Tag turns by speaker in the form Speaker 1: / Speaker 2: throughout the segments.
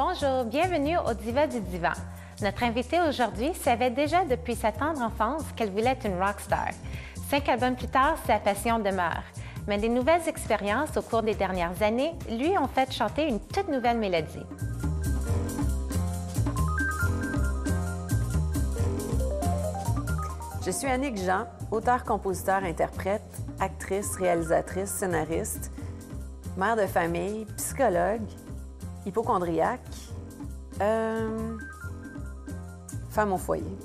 Speaker 1: Bonjour, bienvenue au Diva du Divan. Notre invitée aujourd'hui savait déjà depuis sa tendre enfance qu'elle voulait être une rockstar. Cinq albums plus tard, sa passion demeure. Mais les nouvelles expériences au cours des dernières années lui ont fait chanter une toute nouvelle mélodie.
Speaker 2: Je suis Annick Jean, auteure, compositeur, interprète, actrice, réalisatrice, scénariste, mère de famille, psychologue, hypochondriaque, euh, femme au foyer.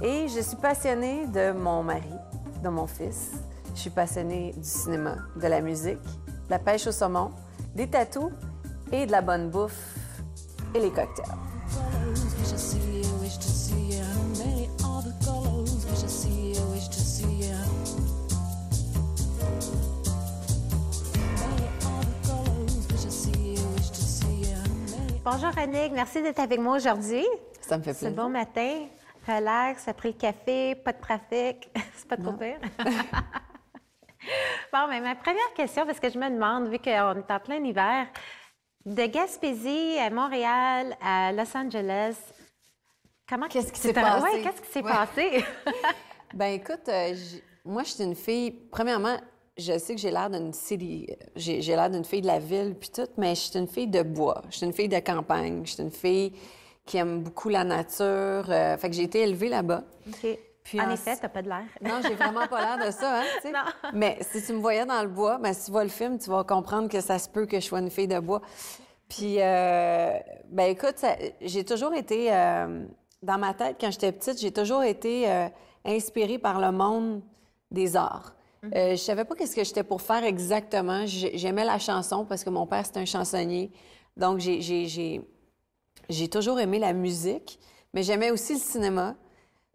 Speaker 2: Et je suis passionnée de mon mari, de mon fils. Je suis passionnée du cinéma, de la musique, de la pêche au saumon, des tatous et de la bonne bouffe et les cocktails.
Speaker 1: Bonjour Annick, merci d'être avec moi aujourd'hui.
Speaker 2: Ça me fait
Speaker 1: C'est
Speaker 2: plaisir.
Speaker 1: bon matin, relax, après le café, pas de trafic, c'est pas trop pire. bon, mais ma première question, parce que je me demande, vu qu'on est en plein hiver, de Gaspésie à Montréal à Los Angeles, comment
Speaker 2: Qu'est-ce qui
Speaker 1: c'est
Speaker 2: s'est passé?
Speaker 1: Ouais, qu'est-ce qui s'est
Speaker 2: Ouais.
Speaker 1: passé?
Speaker 2: Ben écoute, euh, moi, je suis une fille. Premièrement, je sais que j'ai l'air d'une city. J'ai l'air d'une fille de la ville, puis tout, mais je suis une fille de bois. Je suis une fille de campagne. Je suis une fille qui aime beaucoup la nature. euh, fait que j'ai été élevée là-bas.
Speaker 1: OK.
Speaker 2: Puis
Speaker 1: en
Speaker 2: en-
Speaker 1: effet, t'as pas de l'air.
Speaker 2: Non, j'ai vraiment pas l'air de ça, hein.
Speaker 1: Non.
Speaker 2: Mais si tu me voyais dans le bois, ben, si tu vois le film, tu vas comprendre que ça se peut que je sois une fille de bois. Puis, euh, ben écoute, j'ai toujours été, euh, dans ma tête, quand j'étais petite, j'ai toujours été inspirée par le monde des arts. Euh, je savais pas qu'est-ce que j'étais pour faire exactement. J'ai- J'aimais la chanson parce que mon père, c'était un chansonnier. Donc, j'ai- j'ai- j'ai j'ai toujours aimé la musique, mais j'aimais aussi le cinéma.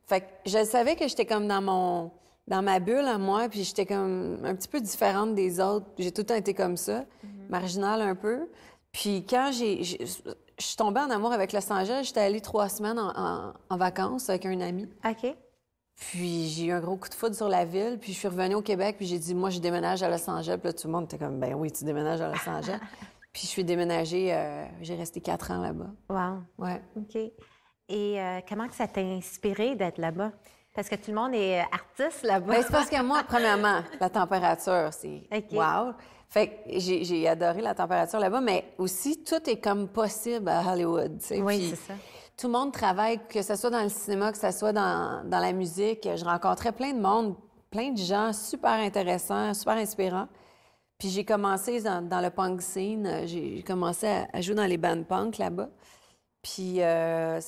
Speaker 2: Fait que je savais que j'étais comme dans mon dans ma bulle à moi, puis j'étais comme un petit peu différente des autres. J'ai tout le temps été comme ça, marginale un peu. Puis quand j'ai, j'ai- je suis tombée en amour avec Los Angeles, j'étais allée trois semaines en, en- en vacances avec un ami.
Speaker 1: OK.
Speaker 2: Puis j'ai eu un gros coup de foudre sur la ville, puis je suis revenue au Québec, puis j'ai dit, moi, je déménage à Los Angeles. Puis là, tout le monde était comme, ben oui, tu déménages à Los Angeles. puis je suis déménagée, euh, j'ai resté quatre ans là-bas.
Speaker 1: Wow.
Speaker 2: Ouais.
Speaker 1: OK. Et euh, comment que ça t'a inspiré d'être là-bas? Parce que tout le monde est euh, artiste là-bas.
Speaker 2: Ben, c'est parce que moi, premièrement, la température, c'est
Speaker 1: OK.
Speaker 2: wow. Fait que j'ai j'ai adoré la température là-bas, mais aussi, tout est comme possible à Hollywood. tu sais.
Speaker 1: Oui,
Speaker 2: Puis
Speaker 1: c'est ça.
Speaker 2: Tout le monde travaille, que ce soit dans le cinéma, que ce soit dans, dans la musique. Je rencontrais plein de monde, plein de gens super intéressants, super inspirants. Puis j'ai commencé dans, dans le punk scene. J'ai commencé à, à jouer dans les bands punk là-bas. Puis euh,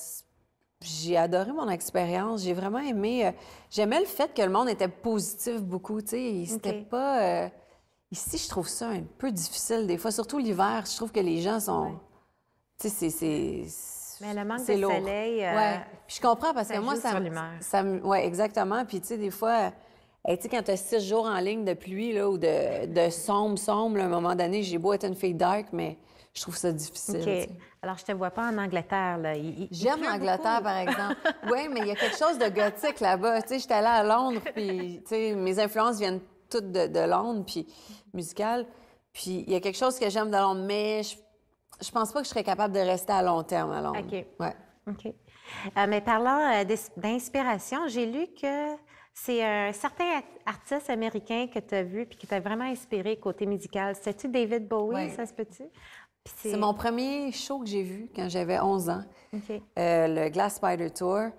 Speaker 2: j'ai adoré mon expérience. J'ai vraiment aimé. euh, J'aimais le fait que le monde était positif beaucoup. Tu sais, c'était pas. euh, Ici, je trouve ça un peu difficile des fois, surtout l'hiver. Je trouve que les gens sont.
Speaker 1: Ouais.
Speaker 2: Tu sais, c'est.
Speaker 1: Mais le manque
Speaker 2: c'est
Speaker 1: de
Speaker 2: lourd.
Speaker 1: soleil, euh,
Speaker 2: Ouais. Puis je comprends parce
Speaker 1: ça
Speaker 2: que moi, ça,
Speaker 1: sur
Speaker 2: ça me. Ouais, exactement. Puis tu sais, des fois. hey, tu sais, quand tu as six jours en ligne de pluie là, ou de, de sombre, sombre, à un moment donné, j'ai beau être une fille dark, mais je trouve ça difficile.
Speaker 1: OK.
Speaker 2: tu sais.
Speaker 1: Alors, je te vois pas en Angleterre, là.
Speaker 2: J'aime l'Angleterre, par exemple. Oui, mais il y a quelque chose de gothique là-bas. Tu sais, j'étais allée à Londres, puis, tu sais, mes influences viennent toutes de, de Londres, puis musicales. Puis, il y a quelque chose que j'aime de Londres, mais je, je pense pas que je serais capable de rester à long terme à Londres.
Speaker 1: OK.
Speaker 2: Ouais.
Speaker 1: OK. Euh, mais parlant euh, d'inspiration, j'ai lu que c'est un certain artiste américain que tu as vu puis qui t'a vraiment inspiré côté musical. C'était-tu David Bowie,
Speaker 2: Ouais.
Speaker 1: ça se peut-tu?
Speaker 2: C'est mon premier show que j'ai vu quand j'avais 11 ans, euh, le Glass Spider Tour.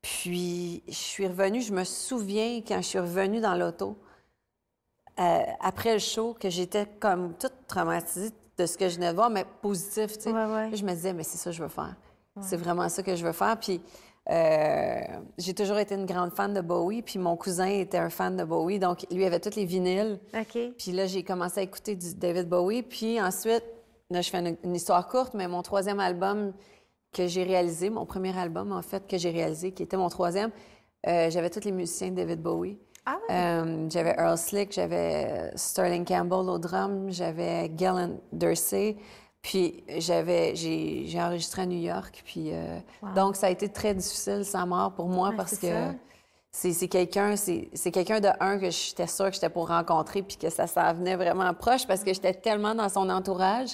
Speaker 2: Puis, je suis revenue, je me souviens quand je suis revenue dans l'auto, euh, après le show, que j'étais comme toute traumatisée de ce que je venais de voir, mais positif, tu sais.
Speaker 1: Ouais,
Speaker 2: Je me disais, mais c'est ça que je veux faire. C'est vraiment ça que je veux faire. Puis, euh, j'ai toujours été une grande fan de Bowie, puis mon cousin était un fan de Bowie, donc lui avait tous les vinyles. Puis là, j'ai commencé à écouter du David Bowie. Puis ensuite, là, je fais une, une histoire courte, mais mon troisième album que j'ai réalisé, mon premier album, en fait, que j'ai réalisé, qui était mon troisième, euh, j'avais tous les musiciens de David Bowie.
Speaker 1: Ah?
Speaker 2: Euh, j'avais Earl Slick, j'avais Sterling Campbell au drum, j'avais Galen Dursey. Puis j'avais, j'ai, j'ai enregistré à New York. Puis euh, donc ça a été très difficile sa mort pour moi
Speaker 1: Ouais,
Speaker 2: parce que
Speaker 1: ça.
Speaker 2: c'est, c'est quelqu'un, c'est, c'est quelqu'un de un que j'étais sûre que j'étais pour rencontrer puis que ça s'en venait vraiment proche parce que j'étais tellement dans son entourage.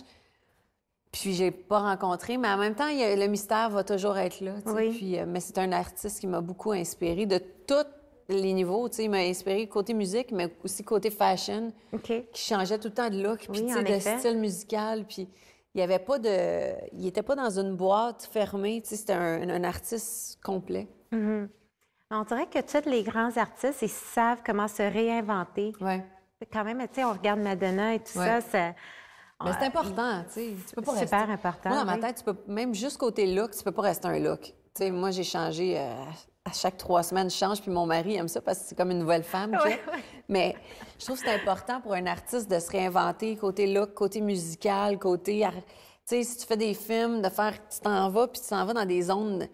Speaker 2: Puis j'ai pas rencontré, mais en même temps, il y a- le mystère va toujours être là.
Speaker 1: Oui.
Speaker 2: Puis, euh, mais c'est un artiste qui m'a beaucoup inspiré de tous les niveaux. tu sais. Il m'a inspiré côté musique, mais aussi côté fashion,
Speaker 1: OK.
Speaker 2: qui changeait tout le temps de look, puis
Speaker 1: Oui,
Speaker 2: de
Speaker 1: effet.
Speaker 2: style musical. Puis il y avait pas de, il était pas dans une boîte fermée. tu sais, C'était un, un artiste complet.
Speaker 1: On dirait que tous les grands artistes, ils savent comment se réinventer.
Speaker 2: Ouais.
Speaker 1: Quand même, tu sais, on regarde Madonna et tout
Speaker 2: Ouais.
Speaker 1: ça, ça...
Speaker 2: Mais c'est important, tu sais. Tu peux pas
Speaker 1: Super important,
Speaker 2: Moi, dans ma tête, tu peux, même juste côté look, tu peux pas rester un look. Tu sais, moi, j'ai changé euh, à chaque trois semaines, je change, puis mon mari aime ça parce que c'est comme une nouvelle femme.
Speaker 1: Ouais, ouais.
Speaker 2: Mais je trouve que c'est important pour un artiste de se réinventer côté look, côté musical, côté. Tu sais, si tu fais des films, de faire. Tu t'en vas, puis tu t'en vas dans des zones.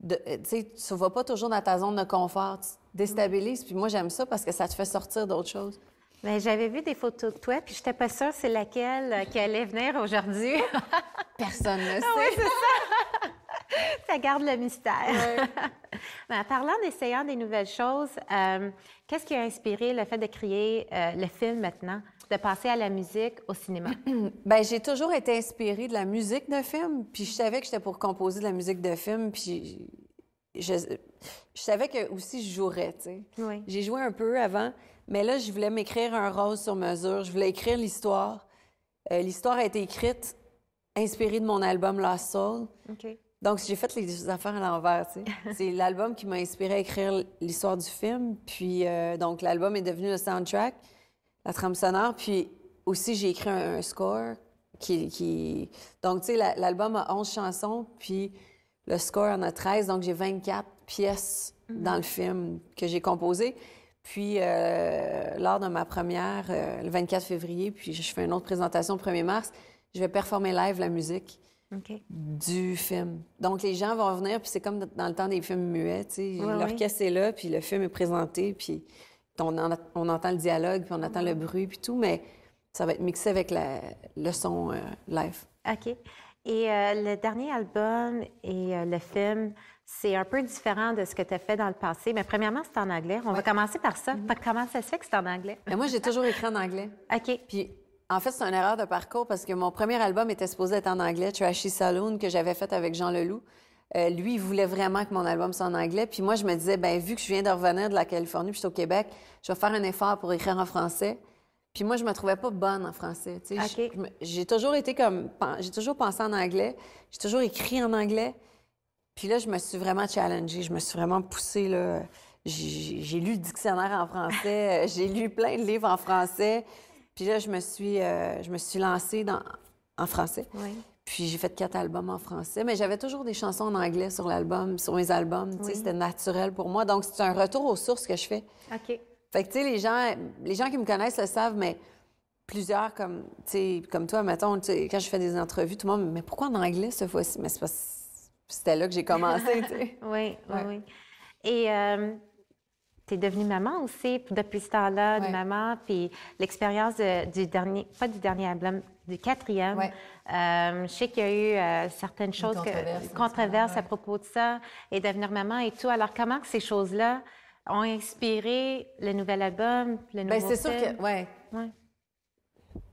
Speaker 2: De, euh, tu sais, tu vas pas toujours dans ta zone de confort. Tu déstabilises, puis moi, j'aime ça parce que ça te fait sortir d'autres choses.
Speaker 1: Mais j'avais vu des photos de toi, puis j'étais pas sûre c'est laquelle euh, qui allait venir aujourd'hui.
Speaker 2: Personne ne sait.
Speaker 1: oui, c'est ça. ça garde le mystère. Mais en parlant d'essayant des nouvelles choses, euh, qu'est-ce qui a inspiré le fait de créer euh, le film maintenant, de passer à la musique au cinéma?
Speaker 2: Ben, j'ai toujours été inspirée de la musique de film, puis je savais que j'étais pour composer de la musique de film, puis je, je savais que aussi je jouerais, tu sais.
Speaker 1: Oui.
Speaker 2: J'ai joué un peu avant, mais là, je voulais m'écrire un rôle sur mesure, je voulais écrire l'histoire. Euh, l'histoire a été écrite inspirée de mon album Lost Soul.
Speaker 1: OK.
Speaker 2: Donc, j'ai fait les affaires à l'envers, tu sais. C'est l'album qui m'a inspiré à écrire l'histoire du film. Puis, euh, donc, l'album est devenu le soundtrack, la trame sonore. Puis, aussi, j'ai écrit un, un score qui... qui- Donc, tu sais, la- l'album a 11 chansons, puis le score en a 13. Donc, j'ai 24 pièces dans le film que j'ai composées. Puis, euh, lors de ma première, euh, le 24 février, puis je fais une autre présentation le 1er mars, je vais performer live la musique Du film. Donc, les gens vont venir, puis c'est comme dans le temps des films muets, tu sais.
Speaker 1: Ouais,
Speaker 2: L'orchestre est là, puis le film est présenté, puis on, en- on entend le dialogue, puis on entend le bruit, puis tout, mais ça va être mixé avec la- le son euh, live.
Speaker 1: OK. Et euh, le dernier album et euh, le film, c'est un peu différent de ce que tu as fait dans le passé. Mais premièrement, c'est en anglais. On va commencer par ça. Fait que Comment ça se fait que c'est en anglais?
Speaker 2: Mais moi, j'ai toujours écrit en anglais.
Speaker 1: OK.
Speaker 2: Puis, en fait, c'est une erreur de parcours parce que mon premier album était supposé être en anglais, Trashy Saloon, que j'avais fait avec Jean Leloup. Euh, lui, il voulait vraiment que mon album soit en anglais. Puis moi, je me disais, ben vu que je viens de revenir de la Californie, puis je suis au Québec, je vais faire un effort pour écrire en français. Puis moi, je me trouvais pas bonne en français. J'ai toujours été comme, j'ai toujours pensé en anglais, j'ai toujours écrit en anglais. Puis là, je me suis vraiment challengée, je me suis vraiment poussée là. J'ai lu le dictionnaire en français, j'ai lu plein de livres en français. Puis là, je me suis, euh, je me suis lancée dans, en français.
Speaker 1: Oui.
Speaker 2: Puis j'ai fait quatre albums en français, mais j'avais toujours des chansons en anglais sur l'album, sur mes albums.
Speaker 1: Oui.
Speaker 2: C'était naturel pour moi. Donc, c'est un retour aux sources que je fais.
Speaker 1: OK.
Speaker 2: Fait que, tu sais, les gens, les gens qui me connaissent le savent, mais plusieurs, comme, comme toi, mettons, quand je fais des entrevues, tout le monde me dit, mais pourquoi en anglais cette fois-ci? Mais c'est parce que c'était là que j'ai commencé, tu sais.
Speaker 1: Oui, oui, oui. Et tu es devenue maman aussi depuis ce temps-là, de maman, puis l'expérience de- du dernier, pas du dernier album, du quatrième.
Speaker 2: Ouais.
Speaker 1: Euh, je sais qu'il y a eu euh, certaines choses, que, controverses
Speaker 2: ouais.
Speaker 1: à propos de ça et devenir maman et tout. Alors, comment que ces choses-là ont inspiré le nouvel album, le nouveau
Speaker 2: Ben, c'est sûr que, ouais,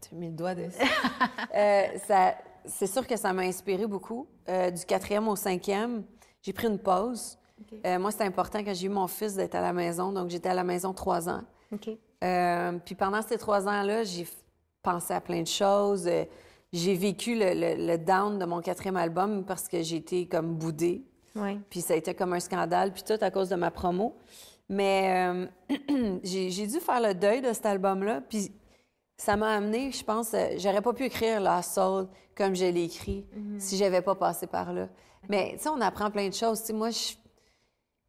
Speaker 2: tu as mis le doigt dessus. Euh, ça- c'est sûr que ça m'a inspiré beaucoup. Du quatrième au cinquième, j'ai pris une pause. Euh, moi, c'était important quand j'ai eu mon fils d'être à la maison, donc j'étais à la maison trois ans. Euh, puis pendant ces trois ans-là, j'ai pensé à plein de choses. Euh, j'ai vécu le, le- le down de mon quatrième album parce que j'ai été comme boudée. Puis ça a été comme un scandale, puis tout à cause de ma promo. Mais euh, j'ai dû faire le deuil de cet album-là. Puis ça m'a amené, je pense, euh, j'aurais pas pu écrire La Soul comme je l'ai écrit si j'avais pas passé par là. Mais tu sais, on apprend plein de choses. Sais, moi, je-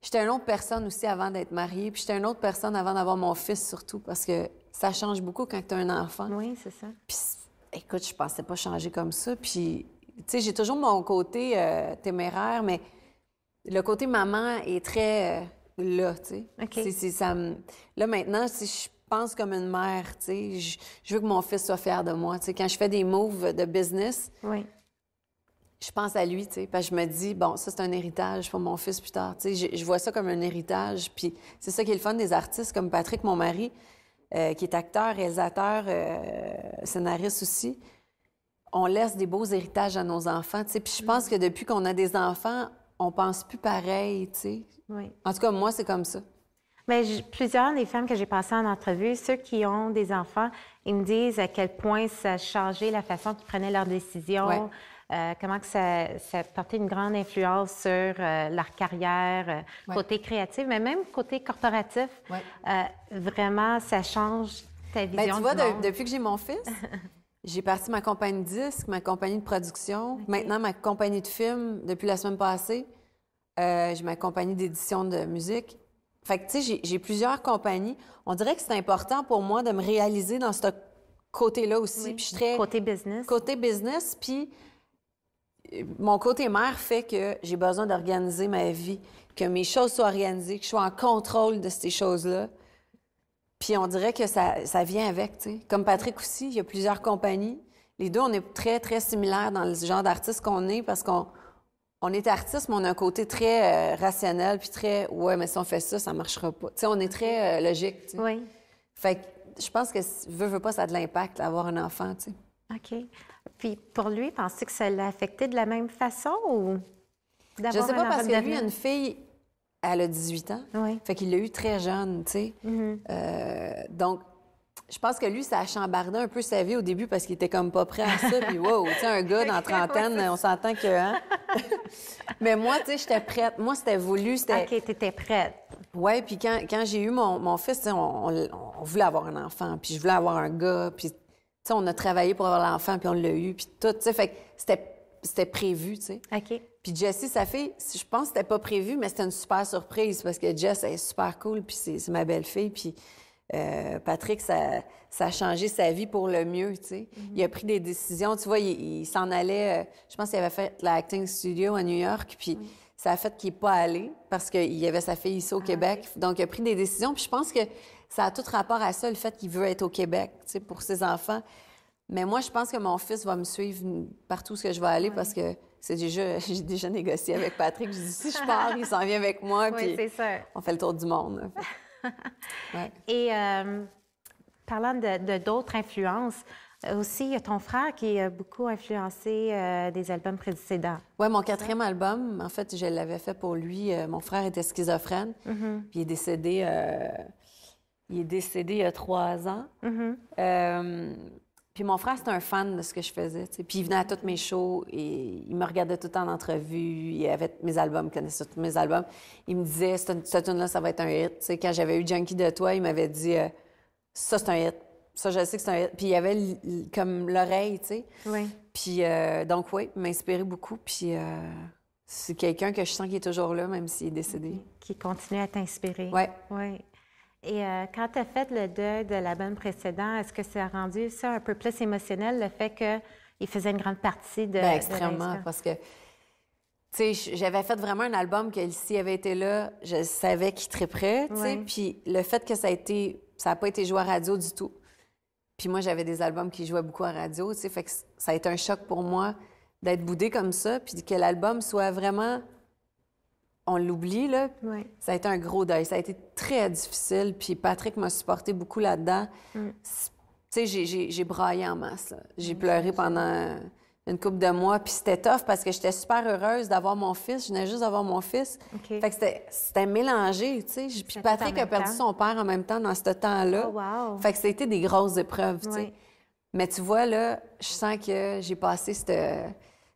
Speaker 2: j'étais une autre personne aussi avant d'être mariée, puis j'étais une autre personne avant d'avoir mon fils surtout, parce que ça change beaucoup quand tu as un enfant.
Speaker 1: Oui, c'est ça.
Speaker 2: Puis, écoute, je pensais pas changer comme ça. Puis, tu sais, j'ai toujours mon côté euh, téméraire, mais le côté maman est très euh, là, tu sais. C'est- ça me- Là, maintenant, si je pense comme une mère, tu sais, je, je veux que mon fils soit fier de moi. Tu sais, quand je fais des moves de business,
Speaker 1: Oui.
Speaker 2: Je pense à lui, tu sais, parce que je me dis, bon, ça, c'est un héritage pour mon fils plus tard. Tu sais, je, je vois ça comme un héritage. Puis c'est ça qui est le fun des artistes comme Patrick, mon mari, euh, qui est acteur, réalisateur, euh, scénariste aussi. on laisse des beaux héritages à nos enfants, tu sais. Puis je pense que depuis qu'on a des enfants, on pense plus pareil, tu sais.
Speaker 1: Oui.
Speaker 2: En tout cas, moi, c'est comme ça.
Speaker 1: Mais j- plusieurs des femmes que j'ai passées en entrevue, ceux qui ont des enfants, ils me disent à quel point ça a changé la façon qu'ils prenaient leurs décisions,
Speaker 2: Ouais.
Speaker 1: Euh, comment que ça, ça a porté une grande influence sur euh, leur carrière, euh,
Speaker 2: Ouais.
Speaker 1: côté créatif, mais même côté corporatif.
Speaker 2: Ouais.
Speaker 1: Vraiment, ça change ta vision
Speaker 2: Ben, tu vois,
Speaker 1: du
Speaker 2: de-
Speaker 1: monde.
Speaker 2: depuis que j'ai mon fils, j'ai parti ma compagnie de disques, ma compagnie de production, maintenant ma compagnie de films depuis la semaine passée. J'ai ma compagnie d'édition de musique. Fait que, tu sais, j'ai- plusieurs compagnies. On dirait que c'est important pour moi de me réaliser dans ce côté-là aussi.
Speaker 1: Oui.
Speaker 2: Puis je suis très
Speaker 1: Côté business.
Speaker 2: côté business, puis mon côté mère fait que j'ai besoin d'organiser ma vie, que mes choses soient organisées, que je sois en contrôle de ces choses-là. Puis on dirait que ça, ça vient avec, tu sais. Comme Patrick aussi, il y a plusieurs compagnies. Les deux, on est très, très similaires dans le genre d'artiste qu'on est parce qu'on on est artiste, mais on a un côté très euh, rationnel, puis très, ouais, mais si on fait ça, ça marchera pas. Tu sais, on est très euh, logique.
Speaker 1: Oui.
Speaker 2: Fait que je pense que, veux, veux pas, ça a de l'impact, avoir un enfant, tu sais.
Speaker 1: OK. Puis pour lui, penses-tu que ça l'a affecté de la même façon ou
Speaker 2: Je sais pas, parce que lui, a une fille, elle a 18 ans.
Speaker 1: Oui.
Speaker 2: Fait qu'il l'a eu très jeune, tu sais.
Speaker 1: Mhm.
Speaker 2: Euh, donc, je pense que lui, ça a chambardé un peu sa vie au début parce qu'il était comme pas prêt à ça. Puis, wow, tu sais, un gars dans la trentaine, on s'entend que. Hein? Mais moi, tu sais, j'étais prête. Moi, c'était voulu. C'était.
Speaker 1: OK, tu étais prête.
Speaker 2: Ouais, puis quand, quand j'ai eu mon, mon fils, on, on- on voulait avoir un enfant, puis je voulais avoir un gars, puis sais, on a travaillé pour avoir l'enfant, puis on l'a eu, puis tout, tu sais, fait que c'était, c'était prévu, tu sais.
Speaker 1: OK.
Speaker 2: Puis Jessie, sa fille, je pense que c'était pas prévu, mais c'était une super surprise parce que Jess, elle est super cool, puis c'est, c'est ma belle-fille, puis euh, Patrick, ça, ça a changé sa vie pour le mieux, tu sais. Il a pris des décisions, tu vois, il, il s'en allait, euh, je pense qu'il avait fait l'acting studio à New York, puis ça a fait qu'il n'est pas allé parce qu'il y avait sa fille ici au Québec. Donc, il a pris des décisions, puis je pense que ça a tout rapport à ça, le fait qu'il veut être au Québec, tu sais, pour ses enfants. Mais moi, je pense que mon fils va me suivre partout où je vais aller parce que c'est déjà, j'ai déjà négocié avec Patrick. Je dis, si je pars, il s'en vient avec moi,
Speaker 1: Oui,
Speaker 2: puis
Speaker 1: c'est ça.
Speaker 2: on fait le tour du monde. Ouais.
Speaker 1: Et euh, parlant de d'autres influences, euh, aussi, il y a ton frère qui a beaucoup influencé euh, des albums précédents.
Speaker 2: Ouais, mon quatrième album, en fait, je l'avais fait pour lui. Euh, mon frère était schizophrène, puis il est décédé. Il est décédé il y a trois ans. Euh, puis mon frère, c'était un fan de ce que je faisais. Puis il venait à tous mes shows et il me regardait tout le temps en entrevue. Il avait mes albums, il connaissait tous mes albums. Il me disait, cette, tune-là, ça va être un hit. Quand j'avais eu Junkie de toi, il m'avait dit, euh, ça, c'est un hit. Ça, je sais que c'est un hit. Puis il y avait comme l'oreille, tu sais.
Speaker 1: Oui.
Speaker 2: Puis euh, donc, oui, il m'a inspiré beaucoup. Puis euh, c'est quelqu'un que je sens qui est toujours là, même s'il est décédé.
Speaker 1: Qui continue à t'inspirer.
Speaker 2: Ouais.
Speaker 1: Et euh, quand tu as fait le deuil de l'album précédent, est-ce que ça a rendu ça un peu plus émotionnel, le fait qu'il faisait une grande partie de. De
Speaker 2: extrêmement,
Speaker 1: l'inspiration?
Speaker 2: parce que, tu sais, j'avais fait vraiment un album que s'il avait été là, je savais qu'il triperait, tu sais. Puis le fait que ça a été, ça n'a pas été joué à radio du tout. Puis moi, j'avais des albums qui jouaient beaucoup à radio, tu sais. Fait que ça a été un choc pour moi d'être boudé comme ça, puis que l'album soit vraiment, on l'oublie, là.
Speaker 1: Oui.
Speaker 2: Ça a été un gros deuil. Ça a été très difficile. Puis Patrick m'a supporté beaucoup là-dedans. C'est- Tu sais, j'ai- braillé en masse. J'ai pleuré pendant une couple de mois. Puis c'était tough parce que j'étais super heureuse d'avoir mon fils. Je venais juste d'avoir mon fils. Fait que c'était- c'était mélangé, tu sais. Puis
Speaker 1: C'était
Speaker 2: Patrick a perdu
Speaker 1: temps.
Speaker 2: son père en même temps dans ce temps-là.
Speaker 1: Oh, wow.
Speaker 2: Fait que été des grosses épreuves, tu sais. Mais tu vois, là, je sens que j'ai passé cette... Tu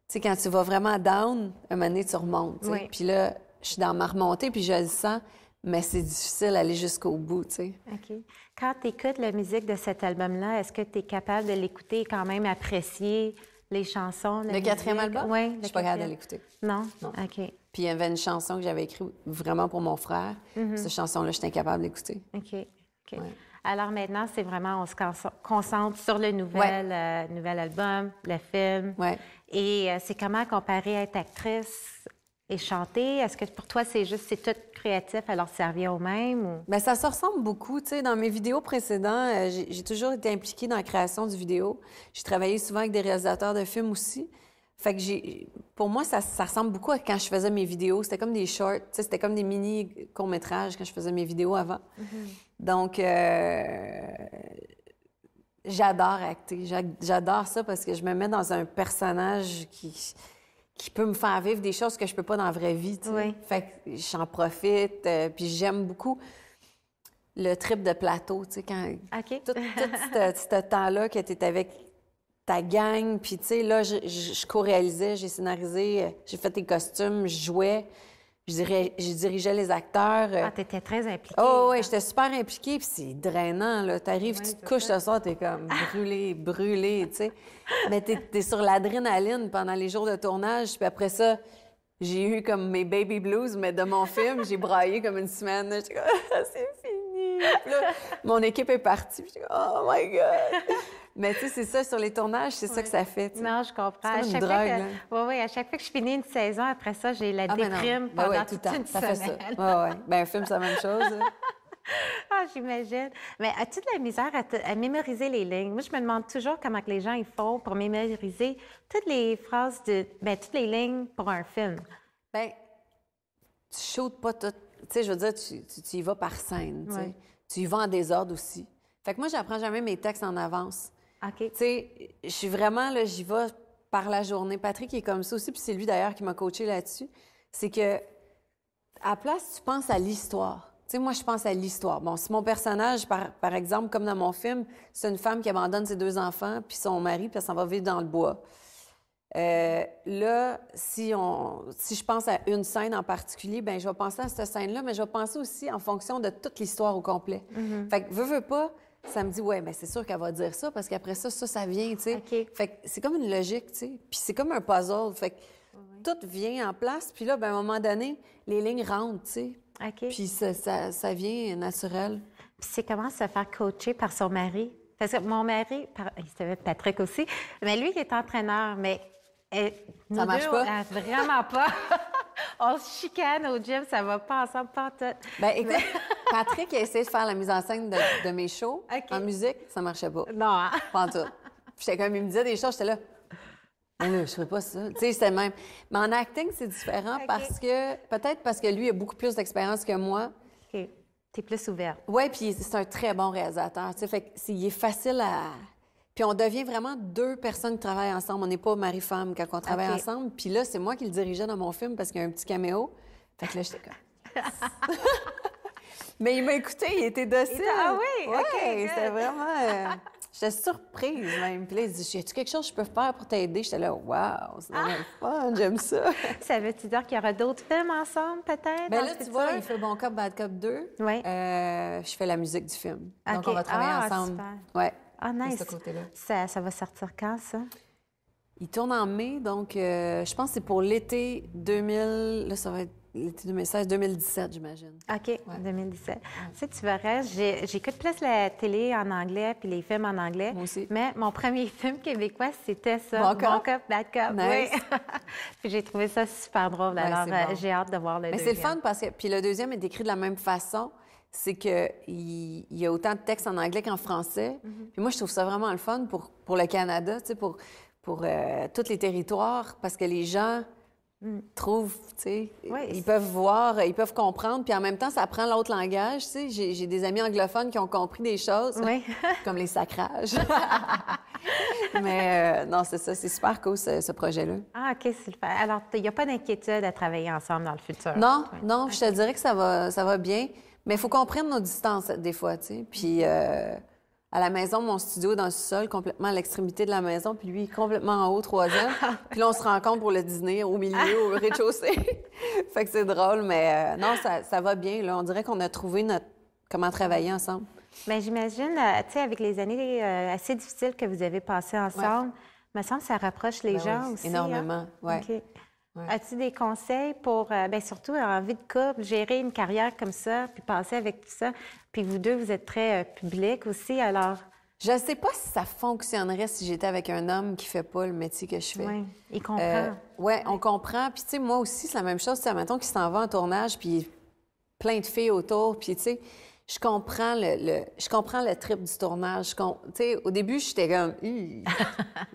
Speaker 2: sais, quand tu vas vraiment down, un moment donné, tu remontes.
Speaker 1: Oui.
Speaker 2: Puis là, je suis dans ma remontée, puis je le sens, mais c'est difficile d'aller jusqu'au bout, tu sais.
Speaker 1: OK. Quand tu écoutes la musique de cet album-là, est-ce que tu es capable de l'écouter et quand même apprécier les chansons? la
Speaker 2: Le quatrième album,
Speaker 1: Oui.
Speaker 2: je suis pas capable de l'écouter.
Speaker 1: Non?
Speaker 2: Non.
Speaker 1: OK.
Speaker 2: Puis il y avait une chanson que j'avais écrite vraiment pour mon frère.
Speaker 1: Mm-hmm.
Speaker 2: Cette chanson-là, j'étais incapable d'écouter.
Speaker 1: OK. OK.
Speaker 2: Ouais.
Speaker 1: Alors maintenant, c'est vraiment, on se conce- concentre sur le nouvel, euh, nouvel album, le film.
Speaker 2: Ouais.
Speaker 1: Et euh, c'est comment comparer à être actrice et chanter? Est-ce que pour toi, c'est juste, c'est tout créatif, alors ça revient au même? Ou...
Speaker 2: Ben, ça se ressemble beaucoup. Tu sais, dans mes vidéos précédentes, euh, j'ai toujours été impliquée dans la création du vidéo. J'ai travaillé souvent avec des réalisateurs de films aussi. Fait que j'ai, pour moi, ça, ça ressemble beaucoup à quand je faisais mes vidéos. C'était comme des shorts, tu sais, c'était comme des mini courts-métrages quand je faisais mes vidéos avant. Donc, euh, j'adore acter. J'a- J'adore ça parce que je me mets dans un personnage qui, qui peut me faire vivre des choses que je peux pas dans la vraie vie. tu sais.
Speaker 1: Oui.
Speaker 2: Fait que j'en profite. euh, puis j'aime beaucoup le trip de plateau. Tu sais, quand tout, ce, temps-là que tu es avec ta gang, puis tu sais, là, je, je, je co-réalisais, j'ai scénarisé, euh, j'ai fait tes costumes, je jouais, je, dirais, je dirigeais les acteurs. euh,
Speaker 1: Ah, t'étais très impliquée.
Speaker 2: Oh oui, j'étais super impliquée, puis c'est drainant, là. T'arrives, tu te couches ce soir, t'es comme brûlé, brûlé, tu sais. Mais t'es es sur l'adrénaline pendant les jours de tournage, puis après ça, j'ai eu comme mes baby blues, mais de mon film, j'ai braillé comme une semaine. J'étais comme, Ah, c'est. Puis là, mon équipe est partie, puis j'étais comme, oh my God. Mais tu sais, c'est ça, sur les tournages, c'est ça que ça fait.
Speaker 1: Non, je comprends. À chaque
Speaker 2: drogue,
Speaker 1: fois que, ouais, ouais, à chaque fois que je finis une saison, après ça, j'ai la
Speaker 2: Ah, ben
Speaker 1: déprime
Speaker 2: Ben
Speaker 1: pendant
Speaker 2: ouais, tout le
Speaker 1: toute
Speaker 2: temps.
Speaker 1: une
Speaker 2: Ça fait ça.
Speaker 1: semaine.
Speaker 2: Ouais. Ben, un film, c'est la même chose. là.
Speaker 1: Ah, j'imagine. Mais as-tu de la misère à, te- à mémoriser les lignes? Moi, je me demande toujours comment que les gens ils font pour mémoriser toutes les phrases de, ben, toutes les lignes pour un film.
Speaker 2: Ben, tu shootes pas tout. Tu sais, je veux dire, tu, tu- tu y vas par scène. tu sais.
Speaker 1: Ouais.
Speaker 2: Tu y vas en désordre aussi. Fait que moi, j'apprends jamais mes textes en avance.
Speaker 1: OK.
Speaker 2: Tu sais, je suis vraiment, là, j'y vais par la journée. Patrick est comme ça aussi, puis c'est lui d'ailleurs qui m'a coaché là-dessus. C'est que, à la place, tu penses à l'histoire. Tu sais, moi, je pense à l'histoire. Bon, si mon personnage, par, par exemple, comme dans mon film, c'est une femme qui abandonne ses deux enfants, puis son mari, puis elle s'en va vivre dans le bois. Euh, là, si, on, si je pense à une scène en particulier, ben je vais penser à cette scène-là, mais je vais penser aussi en fonction de toute l'histoire au complet. Fait que, veux, veux pas, ça me dit, ouais, mais c'est sûr qu'elle va dire ça, parce qu'après ça, ça, ça vient, tu sais.
Speaker 1: OK.
Speaker 2: Fait que c'est comme une logique, tu sais. Puis c'est comme un puzzle. Fait que tout vient en place, puis là, ben, à un moment donné, les lignes rentrent, tu sais.
Speaker 1: OK.
Speaker 2: Puis ça, ça, ça vient naturel.
Speaker 1: Puis c'est comment se faire coacher par son mari? Parce que mon mari, par- il s'appelle Patrick aussi, mais lui, il est entraîneur, mais euh, nous
Speaker 2: marche
Speaker 1: deux,
Speaker 2: pas?
Speaker 1: ah, vraiment pas. on se chicane au gym, ça va pas ensemble, pas en tout.
Speaker 2: Ben écoute, Patrick a essayé de faire la mise en scène de, de mes shows en musique, ça marchait pas.
Speaker 1: Non, hein?
Speaker 2: Tout. Puis J'étais comme, il me disait des choses, j'étais là. Mais là, je ferais pas ça. Tu sais, c'était le même. Mais en acting, c'est différent parce que, peut-être parce que lui a beaucoup plus d'expérience que moi.
Speaker 1: OK. T'es plus ouverte.
Speaker 2: Oui, puis c'est un très bon réalisateur. Tu sais, fait que c'est- il est facile à. Puis on devient vraiment deux personnes qui travaillent ensemble. On n'est pas mari-femme quand on travaille ensemble. Puis là, c'est moi qui le dirigeais dans mon film parce qu'il y a un petit caméo. Fait que là, j'étais comme. Mais il m'a écouté, il était docile.
Speaker 1: Il ah oui?
Speaker 2: Ouais,
Speaker 1: OK,
Speaker 2: c'était vraiment. euh, J'étais surprise même. Puis là, il dit As-tu quelque chose que je peux faire pour t'aider J'étais là, waouh, c'est vraiment fun, j'aime ça.
Speaker 1: Ça veut-tu dire qu'il y aura d'autres films ensemble, peut-être? Dans
Speaker 2: là, tu vois, il fait Bon Cop, Bad Cop 2.
Speaker 1: Ouais.
Speaker 2: Euh, je fais la musique du film. Donc, on va travailler
Speaker 1: Ah,
Speaker 2: ensemble.
Speaker 1: super.
Speaker 2: Ouais.
Speaker 1: Ah,
Speaker 2: de
Speaker 1: nice.
Speaker 2: ce côté-là.
Speaker 1: Ça, ça va sortir quand, ça?
Speaker 2: Il tourne en mai, donc euh, je pense que c'est pour l'été 2000. Là, ça va être l'été 2016, 2017, j'imagine.
Speaker 1: OK, 2017. Tu sais, tu verrais, j'ai- j'écoute plus la télé en anglais puis les films en anglais.
Speaker 2: Moi aussi.
Speaker 1: Mais mon premier film québécois, c'était ça.
Speaker 2: Bon Cop?
Speaker 1: Bad Cop.
Speaker 2: Nice.
Speaker 1: Oui. puis j'ai trouvé ça super drôle.
Speaker 2: Ouais,
Speaker 1: Alors, euh,
Speaker 2: bon.
Speaker 1: j'ai hâte de voir le
Speaker 2: Mais c'est le
Speaker 1: deuxième.
Speaker 2: fun parce que. Puis le deuxième est écrit de la même façon. C'est qu'il il y a autant de textes en anglais qu'en français.
Speaker 1: Mm-hmm.
Speaker 2: Puis moi, je trouve ça vraiment le fun pour, pour le Canada, tu sais, pour, pour euh, tous les territoires, parce que les gens trouvent, tu sais,
Speaker 1: Mm.
Speaker 2: Ils peuvent voir, ils peuvent comprendre, puis en même temps, ça apprend l'autre langage, tu sais. J'ai des amis anglophones qui ont compris des choses,
Speaker 1: Oui.
Speaker 2: comme les sacrages. Mais euh, non, c'est ça, c'est super cool, ce, ce projet-là.
Speaker 1: Ah, OK, c'est le fun. Alors, il n'y a pas d'inquiétude à travailler ensemble dans le futur?
Speaker 2: Non,
Speaker 1: Oui.
Speaker 2: non, je te dirais que ça va, ça va bien. Mais il faut qu'on prenne nos distances des fois, tu sais. Puis euh, à la maison, mon studio est dans le sol, complètement à l'extrémité de la maison, puis lui, complètement en haut, troisième. puis là, on se rencontre pour le dîner au milieu, au rez-de-chaussée. fait que c'est drôle, mais euh, non, ça, ça va bien. Là. On dirait qu'on a trouvé notre comment travailler ensemble.
Speaker 1: Bien, j'imagine, euh, tu sais, avec les années assez difficiles que vous avez passées ensemble, me semble que ça rapproche les
Speaker 2: Ben
Speaker 1: gens
Speaker 2: oui,
Speaker 1: aussi. hein?
Speaker 2: énormément, ouais.
Speaker 1: As-tu des conseils pour, euh, ben, surtout en vie de couple, gérer une carrière comme ça, puis passer avec tout ça? Puis vous deux, vous êtes très euh, public aussi, alors,
Speaker 2: Je ne sais pas si ça fonctionnerait si j'étais avec un homme qui fait pas le métier que je fais.
Speaker 1: oui, il comprend.
Speaker 2: Euh, ouais, on comprend. Puis, tu sais, moi aussi, c'est la même chose. Tu sais, mettons qu'il s'en va en tournage, puis plein de filles autour. Puis, tu sais, je comprends le, le- je comprends le trip du tournage. Je au début, j'étais comme,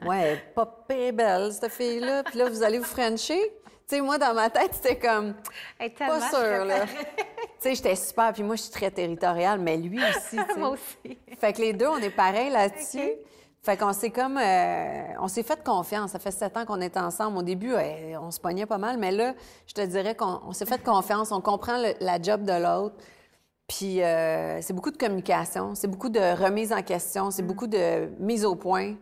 Speaker 2: ouais, pas belle, cette fille-là. Puis là, vous allez vous frencher. Tu sais, moi, dans ma tête, c'était comme,
Speaker 1: Hey,
Speaker 2: pas sûr, là. j'étais super. Puis moi, je suis très territoriale, mais lui aussi.
Speaker 1: Moi aussi.
Speaker 2: Fait que les deux, on est pareils là-dessus. Fait qu'on s'est comme. euh, on s'est fait confiance. Ça fait sept ans qu'on est ensemble. Au début, euh, on se pognait pas mal, mais là, je te dirais qu'on on s'est fait confiance. On comprend le- la job de l'autre. Puis euh, c'est beaucoup de communication, c'est beaucoup de remise en question,
Speaker 1: Mm.
Speaker 2: c'est beaucoup de mise au point.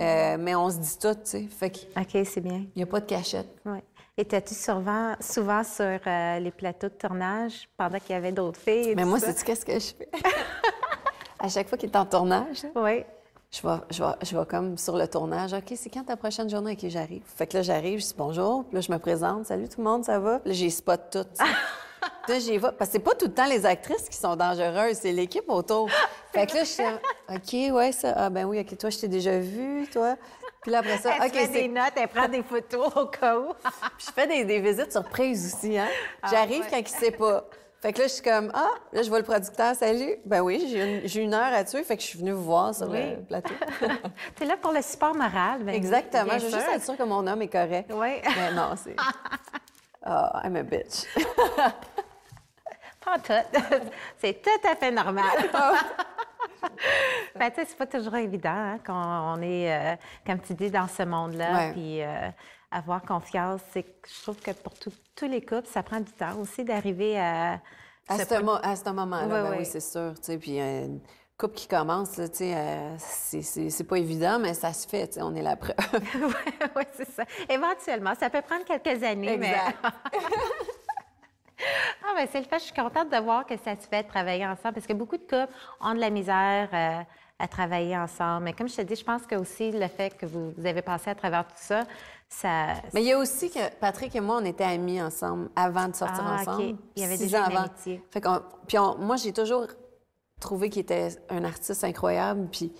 Speaker 2: Euh, mais on se dit tout, tu sais. Fait
Speaker 1: OK, c'est bien.
Speaker 2: n'y a pas de cachette.
Speaker 1: Oui. Étais-tu souvent, souvent sur euh, les plateaux de tournage pendant qu'il y avait d'autres filles?
Speaker 2: Mais moi, sais-tu qu'est-ce que je fais? à chaque fois qu'il est en tournage,
Speaker 1: Oui.
Speaker 2: je vais, je, vais, je vais comme sur le tournage. OK, c'est quand ta prochaine journée? À qui j'arrive? Fait que là, j'arrive, je dis bonjour. Puis là, je me présente. Salut tout le monde, ça va? Puis là, j'ai spot tout. là, j'y vais. Parce que c'est pas tout le temps les actrices qui sont dangereuses, c'est l'équipe autour. Fait que là, je suis OK, ouais, ça. Ah, ben oui, OK, toi, je t'ai déjà vu, toi. Puis là, après ça,
Speaker 1: Elle fait des notes, elle prend des photos au cas où.
Speaker 2: Puis je fais des, des visites surprises aussi, hein. J'arrive
Speaker 1: ouais.
Speaker 2: quand il sait pas. Fait que là, je suis comme, ah, là, je vois le producteur, salut. Ben oui, j'ai une, heure à tuer, fait que je suis venue vous voir sur
Speaker 1: Oui.
Speaker 2: le plateau.
Speaker 1: Tu es là pour le support moral. ben
Speaker 2: Exactement. Je veux
Speaker 1: sûr.
Speaker 2: juste être sûre que mon homme est correct.
Speaker 1: Oui.
Speaker 2: Mais non, c'est. Ah, I'm a bitch.
Speaker 1: Pas tout. c'est tout à fait normal. ben, tu sais, c'est pas toujours évident hein, quand on est, euh, comme tu dis, dans ce monde-là. Puis euh, avoir confiance, c'est je trouve que pour tout- tous les couples, ça prend du temps aussi d'arriver à.
Speaker 2: À ce, mo- à ce moment-là,
Speaker 1: Oui,
Speaker 2: ben
Speaker 1: oui.
Speaker 2: oui, c'est sûr. tu sais, Puis euh, une couple qui commence, là, tu sais, euh, c'est- pas évident, mais ça se fait. tu sais, On est la preuve.
Speaker 1: oui, c'est ça. Éventuellement, ça peut prendre quelques années,
Speaker 2: Exact.
Speaker 1: mais. Ah, ben c'est le fait. Je suis contente de voir que ça se fait de travailler ensemble parce que beaucoup de couples ont de la misère euh, à travailler ensemble. Mais comme je te dis, je pense que aussi le fait que vous, vous avez passé à travers tout ça, ça.
Speaker 2: Mais il y a aussi que Patrick et moi, on était amis ensemble avant de sortir
Speaker 1: Ah,
Speaker 2: ensemble.
Speaker 1: Il y avait déjà une
Speaker 2: avant.
Speaker 1: amitié.
Speaker 2: Fait qu'on- puis on- moi, j'ai toujours trouvé qu'il était un artiste incroyable. Puis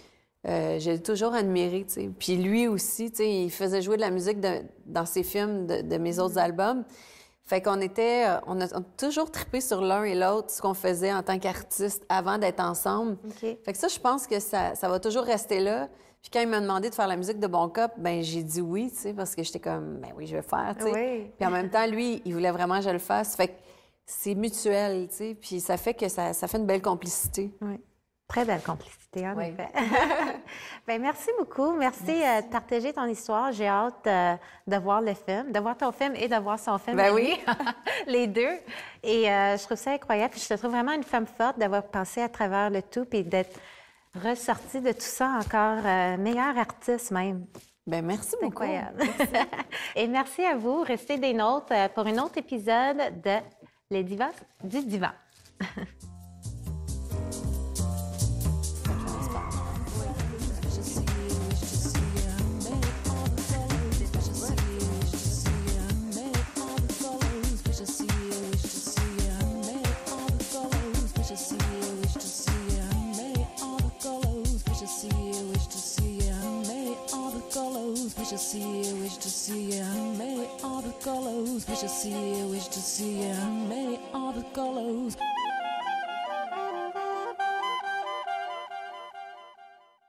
Speaker 2: euh, j'ai toujours admiré, tu sais. Puis lui aussi, tu sais, il faisait jouer de la musique de- dans ses films de, de mes autres albums. Fait qu'on était, euh, on a, on a toujours trippé sur l'un et l'autre, ce qu'on faisait en tant qu'artiste avant d'être ensemble. Fait que ça, je pense que ça, ça va toujours rester là. Puis quand il m'a demandé de faire la musique de Bon Cop, ben j'ai dit oui, tu sais, parce que j'étais comme, ben oui, je vais faire, tu sais.
Speaker 1: Oui.
Speaker 2: Puis en même temps, lui, il voulait vraiment que je le fasse. Fait que c'est mutuel, tu sais. Puis ça fait que ça, ça fait une belle complicité.
Speaker 1: Oui. Très belle complicité, en
Speaker 2: Oui.
Speaker 1: effet. ben, merci beaucoup. Merci, euh, de partager ton histoire. J'ai hâte euh, de voir le film, de voir ton film et de voir son film.
Speaker 2: Ben oui.
Speaker 1: Les deux. Et euh, je trouve ça incroyable. Puis je te trouve vraiment une femme forte d'avoir passé à travers le tout et d'être ressortie de tout ça encore euh, meilleure artiste même.
Speaker 2: Ben merci beaucoup.
Speaker 1: Incroyable. et merci à vous. Restez des nôtres pour un autre épisode de Les Divas du Divan.
Speaker 3: Wish to see you, wish to see you, many all the colors. Wish to see you, wish to see you, many all the colors.